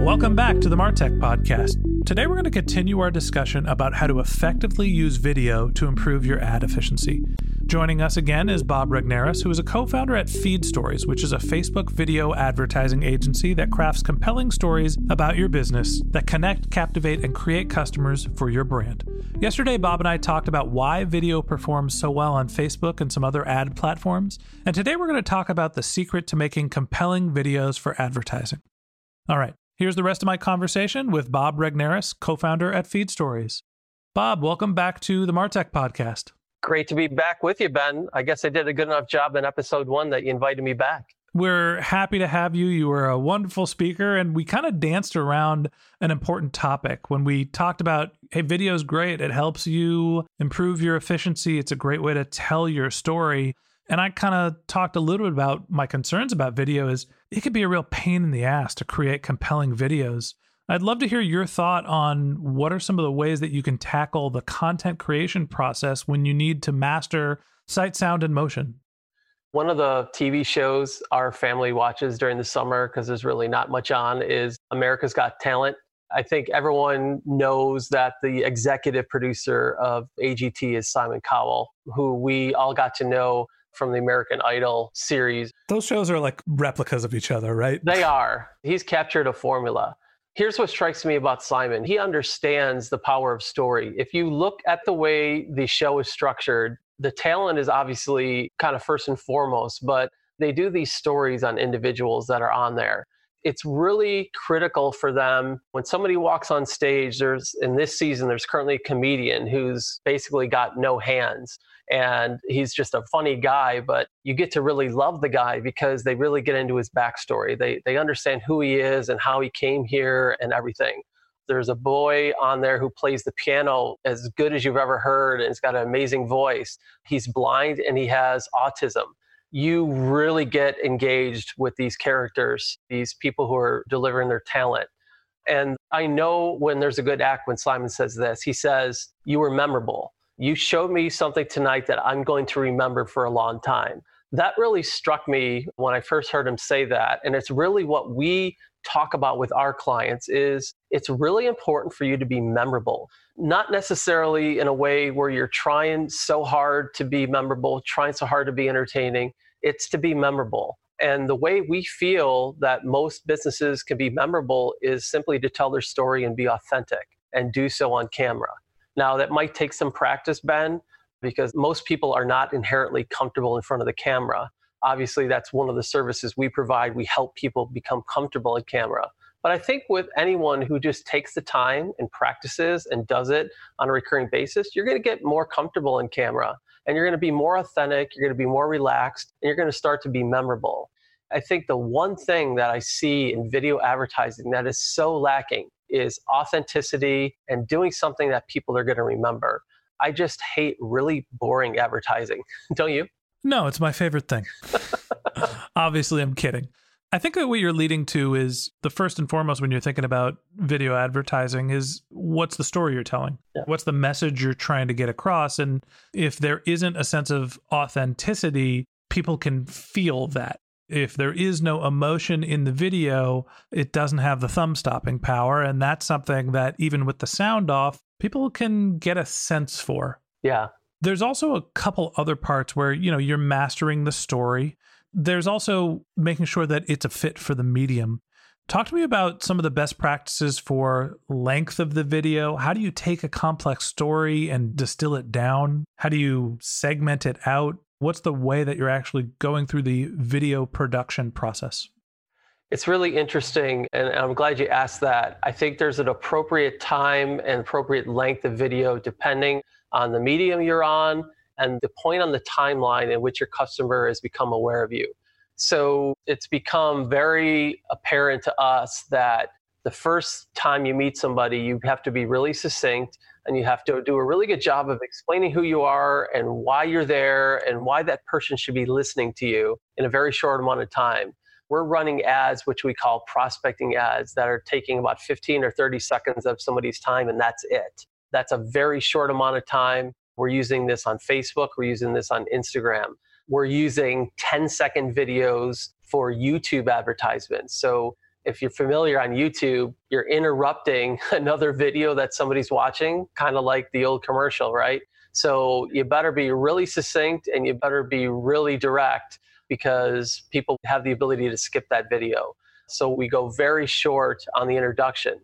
Welcome back to the Martech Podcast. Today, we're going to continue our discussion about how to effectively use video to improve your ad efficiency. Joining us again is Bob Regnerus, who is a co founder at Feed Stories, which is a Facebook video advertising agency that crafts compelling stories about your business that connect, captivate, and create customers for your brand. Yesterday, Bob and I talked about why video performs so well on Facebook and some other ad platforms. And today, we're going to talk about the secret to making compelling videos for advertising. All right, Here's the rest of my conversation with Bob Regnerus, co founder at Feed Stories. Bob, welcome back to the Martech podcast. Great to be back with you, Ben. I guess I did a good enough job in episode one that you invited me back. We're happy to have you. You were a wonderful speaker, and we kind of danced around an important topic when we talked about hey, video is great. It helps you improve your efficiency. It's a great way to tell your story. And I kind of talked a little bit about my concerns about video is it could be a real pain in the ass to create compelling videos. I'd love to hear your thought on what are some of the ways that you can tackle the content creation process when you need to master sight, sound, and motion. One of the TV shows our family watches during the summer because there's really not much on is America's Got Talent. I think everyone knows that the executive producer of AGT is Simon Cowell, who we all got to know from the American Idol series. Those shows are like replicas of each other, right? They are. He's captured a formula. Here's what strikes me about Simon. He understands the power of story. If you look at the way the show is structured, the talent is obviously kind of first and foremost, but they do these stories on individuals that are on there. It's really critical for them when somebody walks on stage. There's in this season, there's currently a comedian who's basically got no hands and he's just a funny guy but you get to really love the guy because they really get into his backstory. They they understand who he is and how he came here and everything. There's a boy on there who plays the piano as good as you've ever heard and he's got an amazing voice. He's blind and he has autism. You really get engaged with these characters these people who are delivering their talent. And i know when there's a good act when simon says this he says you were memorable you showed me something tonight that I'm going to remember for a long time. That really struck me when I first heard him say that. And it's really what we talk about with our clients is it's really important for you to be memorable not necessarily in a way where you're trying so hard to be memorable trying so hard to be entertaining it's to be memorable and the way we feel that most businesses can be memorable is simply to tell their story and be authentic and do so on camera now, that might take some practice, Ben, because most people are not inherently comfortable in front of the camera. Obviously, that's one of the services we provide. We help people become comfortable in camera. But I think with anyone who just takes the time and practices and does it on a recurring basis, you're going to get more comfortable in camera and you're going to be more authentic, you're going to be more relaxed, and you're going to start to be memorable. I think the one thing that I see in video advertising that is so lacking is authenticity and doing something that people are going to remember. I just hate really boring advertising. Don't you? No, it's my favorite thing. Obviously, I'm kidding. I think that what you're leading to is the first and foremost when you're thinking about video advertising is what's the story you're telling? Yeah. What's the message you're trying to get across? And if there isn't a sense of authenticity, people can feel that. If there is no emotion in the video, it doesn't have the thumb stopping power. And that's something that even with the sound off, people can get a sense for. Yeah. There's also a couple other parts where, you know, you're mastering the story. There's also making sure that it's a fit for the medium. Talk to me about some of the best practices for length of the video. How do you take a complex story and distill it down? How do you segment it out? What's the way that you're actually going through the video production process? It's really interesting, and I'm glad you asked that. I think there's an appropriate time and appropriate length of video depending on the medium you're on and the point on the timeline in which your customer has become aware of you. So it's become very apparent to us that the first time you meet somebody, you have to be really succinct and you have to do a really good job of explaining who you are and why you're there and why that person should be listening to you in a very short amount of time we're running ads, which we call prospecting ads, that are taking about 15 or 30 seconds of somebody's time, and that's it. That's a very short amount of time. We're using this on Facebook, we're using this on Instagram. We're using 10 second videos for YouTube advertisements. So if you're familiar on YouTube, you're interrupting another video that somebody's watching, kind of like the old commercial, right? So you better be really succinct and you better be really direct because people have the ability to skip that video. So we go very short on the introduction.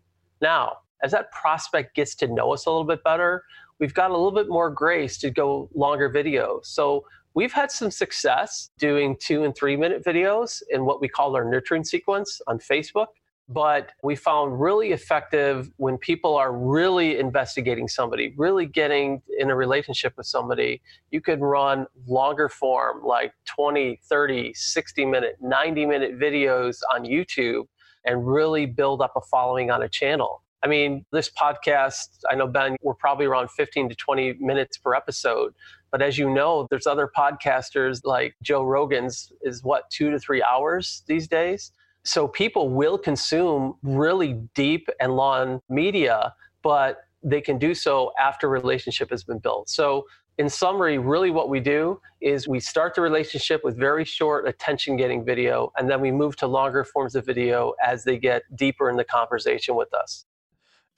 Now, as that prospect gets to know us a little bit better, we've got a little bit more grace to go longer videos. So we've had some success doing two and three minute videos in what we call our nurturing sequence on Facebook but we found really effective when people are really investigating somebody, really getting in a relationship with somebody. You can run longer form, like 20, 30, 60 minute, 90 minute videos on YouTube and really build up a following on a channel. I mean, this podcast, I know, Ben, we're probably around 15 to 20 minutes per episode. But as you know, there's other podcasters like Joe Rogan's is what, two to three hours these days? So people will consume really deep and long media, but they can do so after relationship has been built. So in summary, really what we do is we start the relationship with very short attention getting video, and then we move to longer forms of video as they get deeper in the conversation with us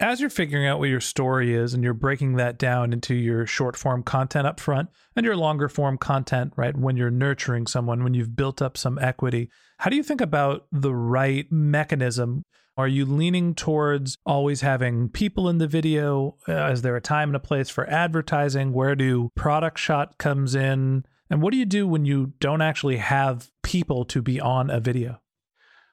as you're figuring out what your story is and you're breaking that down into your short form content up front and your longer form content, right? When you're nurturing someone, when you've built up some equity, how do you think about the right mechanism? Are you leaning towards always having people in the video? Uh, is there a time and a place for advertising? Where do product shot comes in? And what do you do when you don't actually have people to be on a video?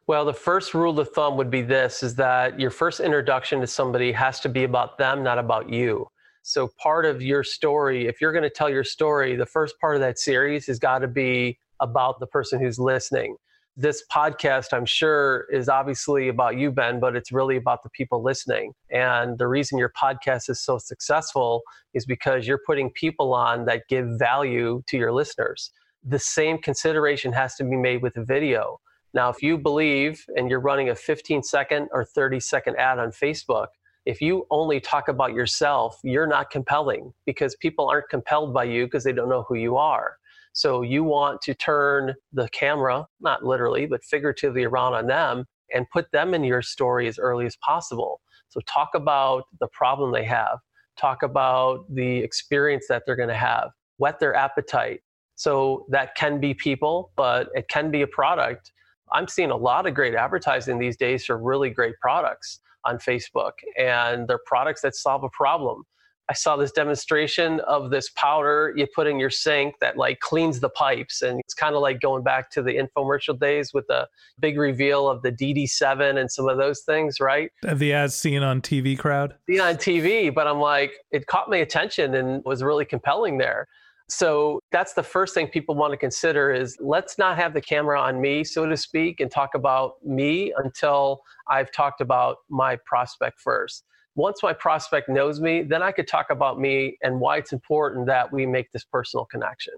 Well, the first rule of thumb would be this is that your first introduction to somebody has to be about them, not about you. So part of your story, if you're going to tell your story, the first part of that series has got to be about the person who's listening. This podcast, I'm sure, is obviously about you, Ben, but it's really about the people listening. And the reason your podcast is so successful is because you're putting people on that give value to your listeners. The same consideration has to be made with video now, if you believe and you're running a 15 second or 30 second ad on Facebook, if you only talk about yourself, you're not compelling because people aren't compelled by you because they don't know who you are. So you want to turn the camera, not literally, but figuratively around on them and put them in your story as early as possible. So talk about the problem they have, talk about the experience that they're going to have, whet their appetite. So that can be people, but it can be a product I'm seeing a lot of great advertising these days for really great products on Facebook, and they're products that solve a problem. I saw this demonstration of this powder you put in your sink that like cleans the pipes. And it's kind of like going back to the infomercial days with the big reveal of the DD7 and some of those things, right? The ads seen on TV crowd? Seen on TV, but I'm like, it caught my attention and was really compelling there. So that's the first thing people want to consider is let's not have the camera on me, so to speak, and talk about me until I've talked about my prospect first. Once my prospect knows me, then I could talk about me and why it's important that we make this personal connection.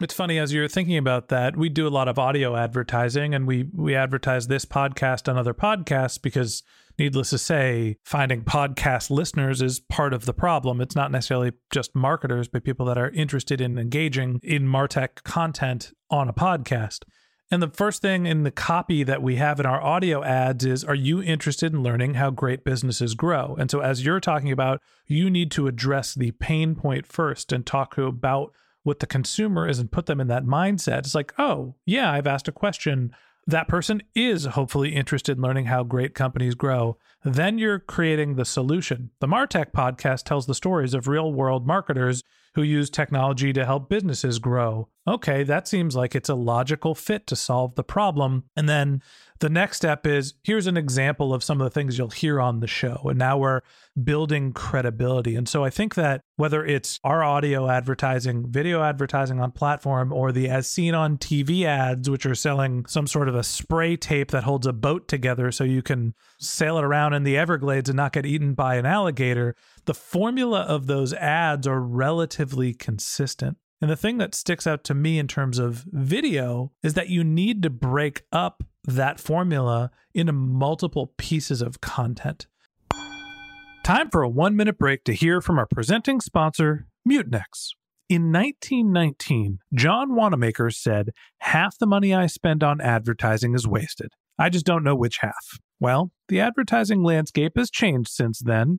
It's funny as you're thinking about that. We do a lot of audio advertising and we we advertise this podcast on other podcasts because needless to say, finding podcast listeners is part of the problem. It's not necessarily just marketers, but people that are interested in engaging in Martech content on a podcast. And the first thing in the copy that we have in our audio ads is Are you interested in learning how great businesses grow? And so, as you're talking about, you need to address the pain point first and talk about what the consumer is and put them in that mindset. It's like, oh, yeah, I've asked a question. That person is hopefully interested in learning how great companies grow. Then you're creating the solution. The Martech podcast tells the stories of real world marketers who use technology to help businesses grow. Okay, that seems like it's a logical fit to solve the problem. And then the next step is here's an example of some of the things you'll hear on the show. And now we're building credibility. And so I think that whether it's our audio advertising, video advertising on platform, or the as seen on TV ads, which are selling some sort of a spray tape that holds a boat together so you can sail it around in the Everglades and not get eaten by an alligator, the formula of those ads are relatively consistent. And the thing that sticks out to me in terms of video is that you need to break up that formula into multiple pieces of content. Time for a one minute break to hear from our presenting sponsor, Mutinex. In 1919, John Wanamaker said, Half the money I spend on advertising is wasted. I just don't know which half. Well, the advertising landscape has changed since then,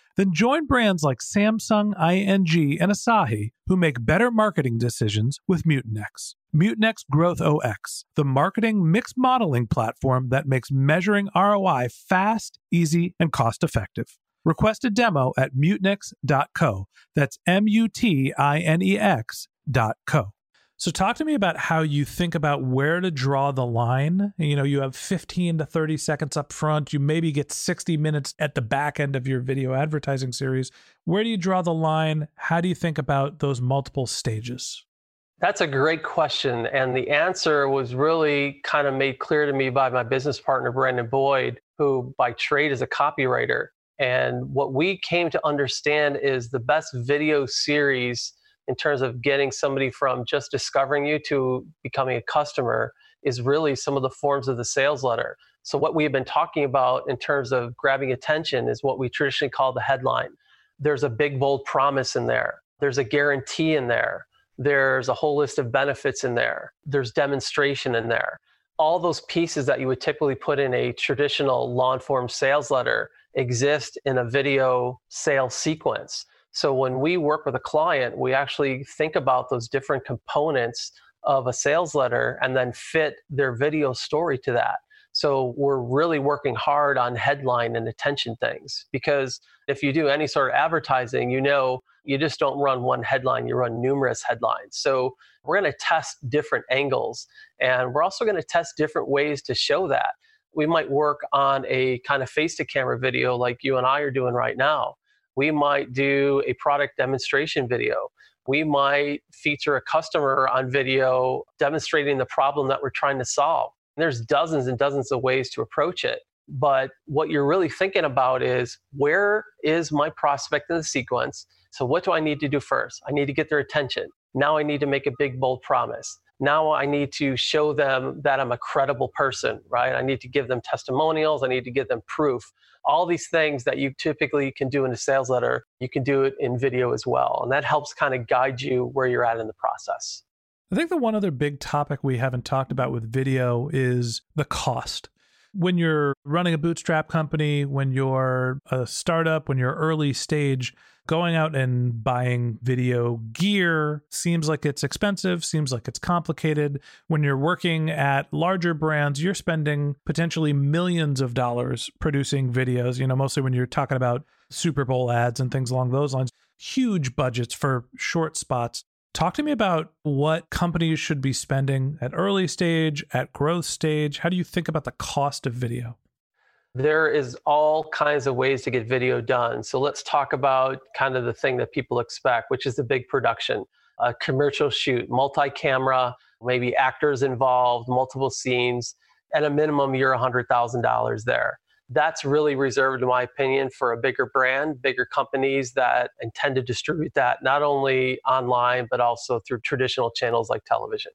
Then join brands like Samsung, ING, and Asahi who make better marketing decisions with Mutinex. Mutinex Growth OS, the marketing mix modeling platform that makes measuring ROI fast, easy, and cost effective. Request a demo at mutinex.co. That's M U T I N E X dot co. So talk to me about how you think about where to draw the line. You know, you have 15 to 30 seconds up front. You maybe get 60 minutes at the back end of your video advertising series. Where do you draw the line? How do you think about those multiple stages? That's a great question. And the answer was really kind of made clear to me by my business partner, Brandon Boyd, who by trade is a copywriter. And what we came to understand is the best video series in terms of getting somebody from just discovering you to becoming a customer is really some of the forms of the sales letter. So, what we've been talking about in terms of grabbing attention is what we traditionally call the headline. There's a big, bold promise in there, there's a guarantee in there, there's a whole list of benefits in there, there's demonstration in there. All those pieces that you would typically put in a traditional long form sales letter exist in a video sales sequence. So when we work with a client, we actually think about those different components of a sales letter and then fit their video story to that. So we're really working hard on headline and attention things because if you do any sort of advertising, you know you just don't run one headline, you run numerous headlines. So we're going to test different angles and we're also going to test different ways to show that. We might work on a kind of face to camera video like you and I are doing right now we might do a product demonstration video. We might feature a customer on video demonstrating the problem that we're trying to solve. There's dozens and dozens of ways to approach it. But what you're really thinking about is where is my prospect in the sequence? So, what do I need to do first? I need to get their attention. Now I need to make a big, bold promise. Now I need to show them that I'm a credible person, right? I need to give them testimonials. I need to give them proof. All these things that you typically can do in a sales letter, you can do it in video as well. And that helps kind of guide you where you're at in the process. I think the one other big topic we haven't talked about with video is the cost. When you're running a bootstrap company, when you're a startup, when you're early stage, going out and buying video gear seems like it's expensive, seems like it's complicated. When you're working at larger brands, you're spending potentially millions of dollars producing videos, you know, mostly when you're talking about Super Bowl ads and things along those lines. Huge budgets for short spots. Talk to me about what companies should be spending at early stage, at growth stage. How do you think about the cost of video? There is all kinds of ways to get video done. So let's talk about kind of the thing that people expect, which is the big production, a commercial shoot, multi camera, maybe actors involved, multiple scenes. At a minimum, you're $100,000 there that's really reserved, in my opinion, for a bigger brand, bigger companies that intend to distribute that not only online, but also through traditional channels like television.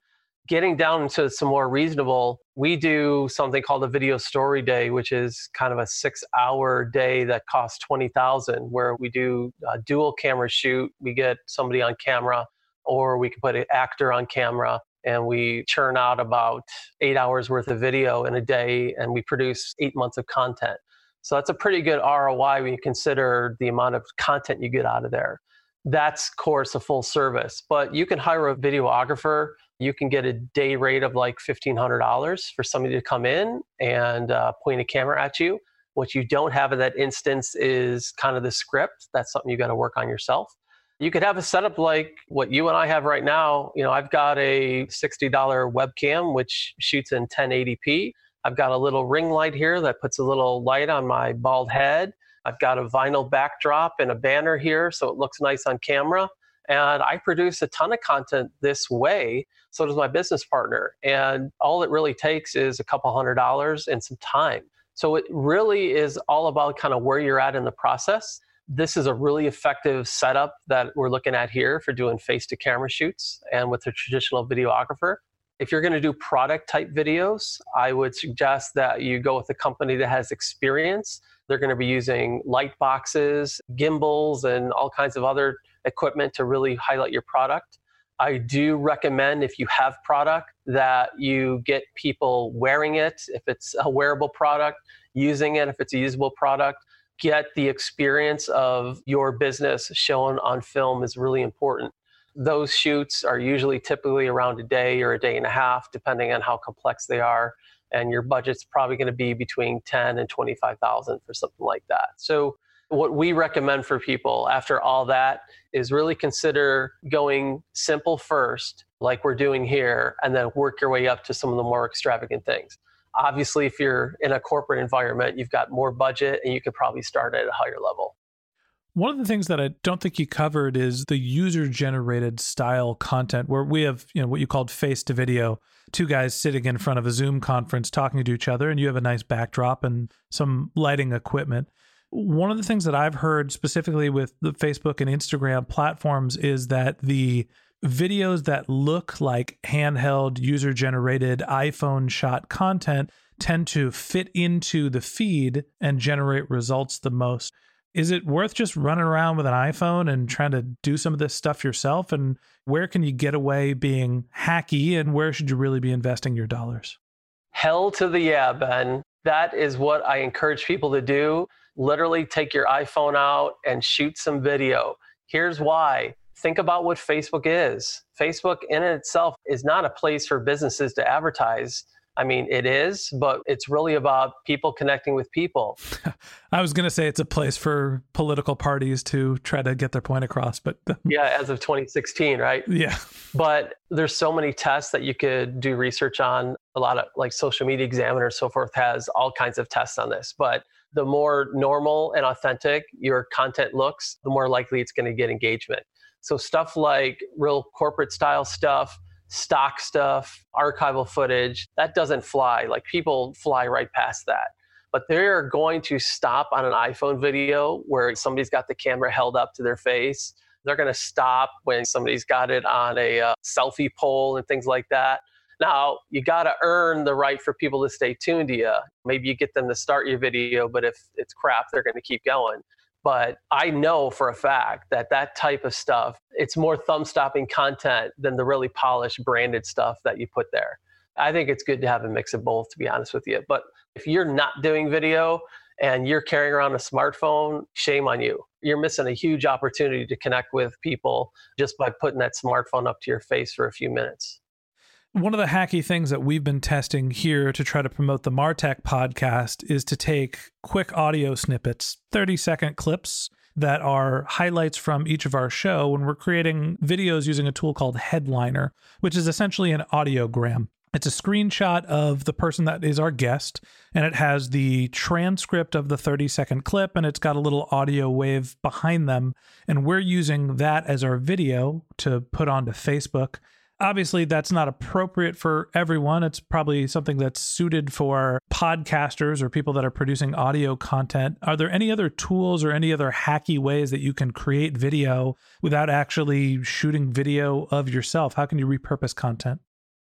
Getting down into some more reasonable, we do something called a video story day, which is kind of a six hour day that costs 20,000, where we do a dual camera shoot. We get somebody on camera, or we can put an actor on camera and we churn out about eight hours worth of video in a day and we produce eight months of content. So that's a pretty good ROI when you consider the amount of content you get out of there. That's, of course, a full service, but you can hire a videographer. You can get a day rate of like $1,500 for somebody to come in and uh, point a camera at you. What you don't have in that instance is kind of the script. That's something you got to work on yourself. You could have a setup like what you and I have right now. You know, I've got a $60 webcam which shoots in 1080p. I've got a little ring light here that puts a little light on my bald head. I've got a vinyl backdrop and a banner here so it looks nice on camera. And I produce a ton of content this way. So does my business partner. And all it really takes is a couple hundred dollars and some time. So it really is all about kind of where you're at in the process this is a really effective setup that we're looking at here for doing face to camera shoots and with a traditional videographer. If you're going to do product type videos, I would suggest that you go with a company that has experience. They're going to be using light boxes, gimbals, and all kinds of other equipment to really highlight your product. I do recommend if you have product that you get people wearing it if it's a wearable product, using it if it's a usable product get the experience of your business shown on film is really important. Those shoots are usually typically around a day or a day and a half, depending on how complex they are. And your budget's probably going to be between 10 and 25,000 for something like that. So what we recommend for people after all that is really consider going simple first, like we're doing here, and then work your way up to some of the more extravagant things. Obviously, if you're in a corporate environment, you've got more budget and you could probably start at a higher level. One of the things that I don't think you covered is the user generated style content where we have, you know, what you called face to video, two guys sitting in front of a Zoom conference talking to each other and you have a nice backdrop and some lighting equipment. One of the things that I've heard specifically with the Facebook and Instagram platforms is that the videos that look like handheld user generated iPhone shot content tend to fit into the feed and generate results the most. Is it worth just running around with an iPhone and trying to do some of this stuff yourself? And where can you get away being hacky and where should you really be investing your dollars? Hell to the yeah, Ben. That is what I encourage people to do. Literally take your iPhone out and shoot some video. Here's why think about what Facebook is. Facebook in itself is not a place for businesses to advertise. I mean, it is, but it's really about people connecting with people. I was going to say it's a place for political parties to try to get their point across, but yeah, as of 2016, right? Yeah. But there's so many tests that you could do research on. A lot of like social media examiner, so forth, has all kinds of tests on this. But the more normal and authentic your content looks, the more likely it's going to get engagement. So stuff like real corporate style stuff, stock stuff, archival footage, that doesn't fly. Like people fly right past that. But they're going to stop on an iPhone video where somebody's got the camera held up to their face. They're going to stop when somebody's got it on a uh, selfie pole and things like that. Now, you got to earn the right for people to stay tuned to you. Maybe you get them to start your video, but if it's crap, they're going to keep going. But I know for a fact that that type of stuff, it's more thumb stopping content than the really polished branded stuff that you put there. I think it's good to have a mix of both, to be honest with you. But if you're not doing video and you're carrying around a smartphone, shame on you. You're missing a huge opportunity to connect with people just by putting that smartphone up to your face for a few minutes. One of the hacky things that we've been testing here to try to promote the Martech podcast is to take quick audio snippets, 30 second clips that are highlights from each of our show when we're creating videos using a tool called Headliner, which is essentially an audiogram. It's a screenshot of the person that is our guest, and it has the transcript of the 30 second clip, and it's got a little audio wave behind them. And we're using that as our video to put onto Facebook Obviously, that's not appropriate for everyone. It's probably something that's suited for podcasters or people that are producing audio content. Are there any other tools or any other hacky ways that you can create video without actually shooting video of yourself? How can you repurpose content?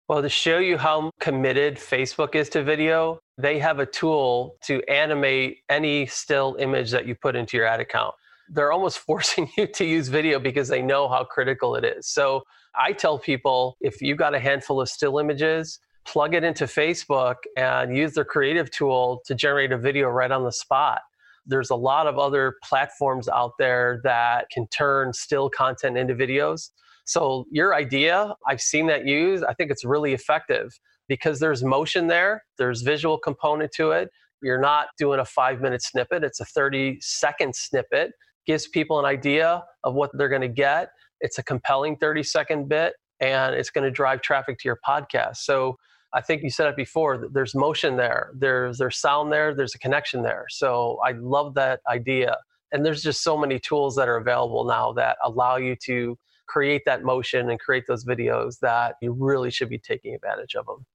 Well, to show you how committed Facebook is to video, they have a tool to animate any still image that you put into your ad account. They're almost forcing you to use video because they know how critical it is. So I tell people if you got a handful of still images, plug it into Facebook and use their creative tool to generate a video right on the spot. There's a lot of other platforms out there that can turn still content into videos. So, your idea, I've seen that used. I think it's really effective because there's motion there, there's visual component to it. You're not doing a five minute snippet, it's a 30 second snippet, gives people an idea of what they're going to get it's a compelling 30 second bit and it's going to drive traffic to your podcast. So I think you said it before, there's motion there, there's there's sound there, there's a connection there. So I love that idea. And there's just so many tools that are available now that allow you to create that motion and create those videos that you really should be taking advantage of them.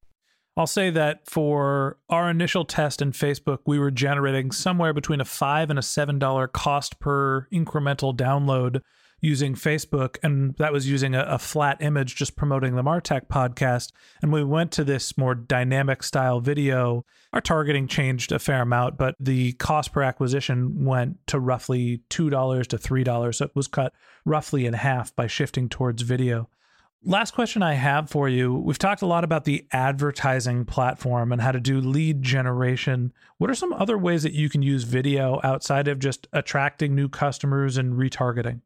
I'll say that for our initial test in Facebook, we were generating somewhere between a five and a seven dollar cost per incremental download using Facebook, and that was using a, a, flat image just promoting the Martech podcast. And we went to this more dynamic style video. Our targeting changed a fair amount, but the cost per acquisition went to roughly $2 to $3. So it was cut roughly in half by shifting towards video. Last question I have for you. We've talked a lot about the advertising platform and how to do lead generation. What are some other ways that you can use video outside of just attracting new customers and retargeting?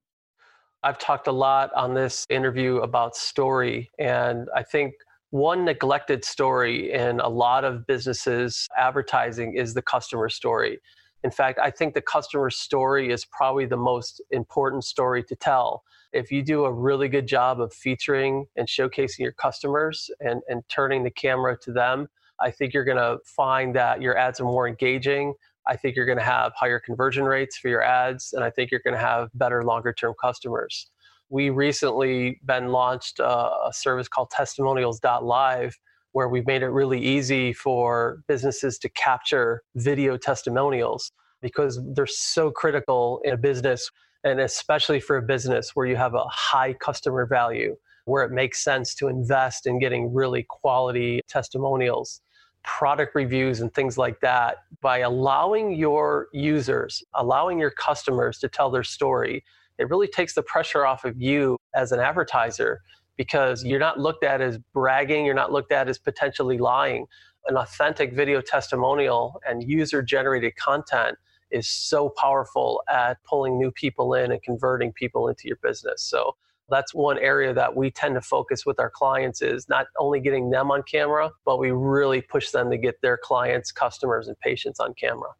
I've talked a lot on this interview about story, and I think one neglected story in a lot of businesses advertising is the customer story. In fact, I think the customer story is probably the most important story to tell. If you do a really good job of featuring and showcasing your customers and, and turning the camera to them, I think you're going to find that your ads are more engaging. I think you're going to have higher conversion rates for your ads, and I think you're going to have better longer term customers. We recently been launched a, a service called testimonials.live where we've made it really easy for businesses to capture video testimonials because they're so critical in a business and especially for a business where you have a high customer value where it makes sense to invest in getting really quality testimonials product reviews and things like that by allowing your users, allowing your customers to tell their story. It really takes the pressure off of you as an advertiser because you're not looked at as bragging, you're not looked at as potentially lying. An authentic video testimonial and user generated content is so powerful at pulling new people in and converting people into your business. So that's one area that we tend to focus with our clients is not only getting them on camera, but we really push them to get their clients, customers, and patients on camera.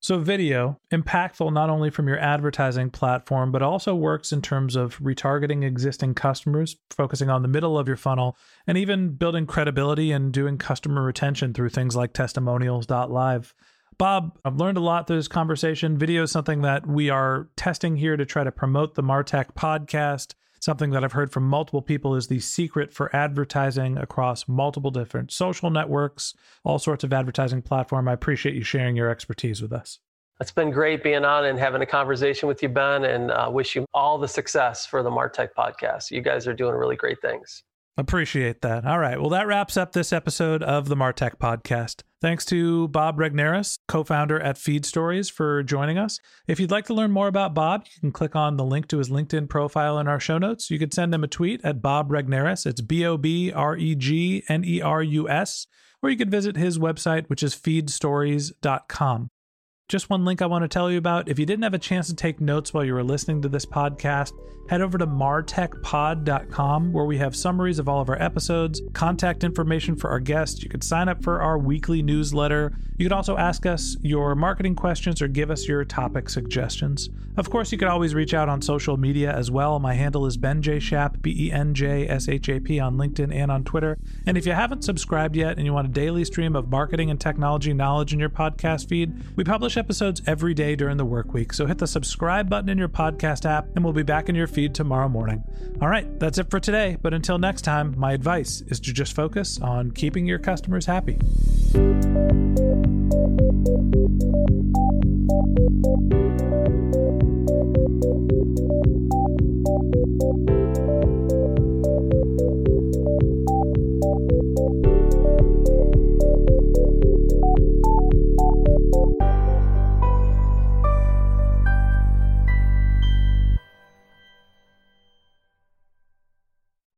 So, video, impactful not only from your advertising platform, but also works in terms of retargeting existing customers, focusing on the middle of your funnel, and even building credibility and doing customer retention through things like testimonials.live. Bob, I've learned a lot through this conversation. Video is something that we are testing here to try to promote the Martech podcast. Something that I've heard from multiple people is the secret for advertising across multiple different social networks, all sorts of advertising platform. I appreciate you sharing your expertise with us. It's been great being on and having a conversation with you, Ben, and uh, wish you all the success for the Martech podcast. You guys are doing really great things. Appreciate that. All right. Well, that wraps up this episode of the Martech podcast. Thanks to Bob Regnerus, co founder at Feed Stories, for joining us. If you'd like to learn more about Bob, you can click on the link to his LinkedIn profile in our show notes. You could send him a tweet at Bob Regnerus. It's B O B R E G N E R U S. Or you could visit his website, which is feedstories.com. Just one link I want to tell you about. If you didn't have a chance to take notes while you were listening to this podcast, head over to martechpod.com where we have summaries of all of our episodes, contact information for our guests. You could sign up for our weekly newsletter. You could also ask us your marketing questions or give us your topic suggestions. Of course, you could always reach out on social media as well. My handle is Ben J. Shap, B E N J S H A P, on LinkedIn and on Twitter. And if you haven't subscribed yet and you want a daily stream of marketing and technology knowledge in your podcast feed, we publish episodes every day during the work week. So hit the subscribe button in your podcast app, and we'll be back in your feed tomorrow morning. All right, that's it for today. But until next time, my advice is to just focus on keeping your customers happy.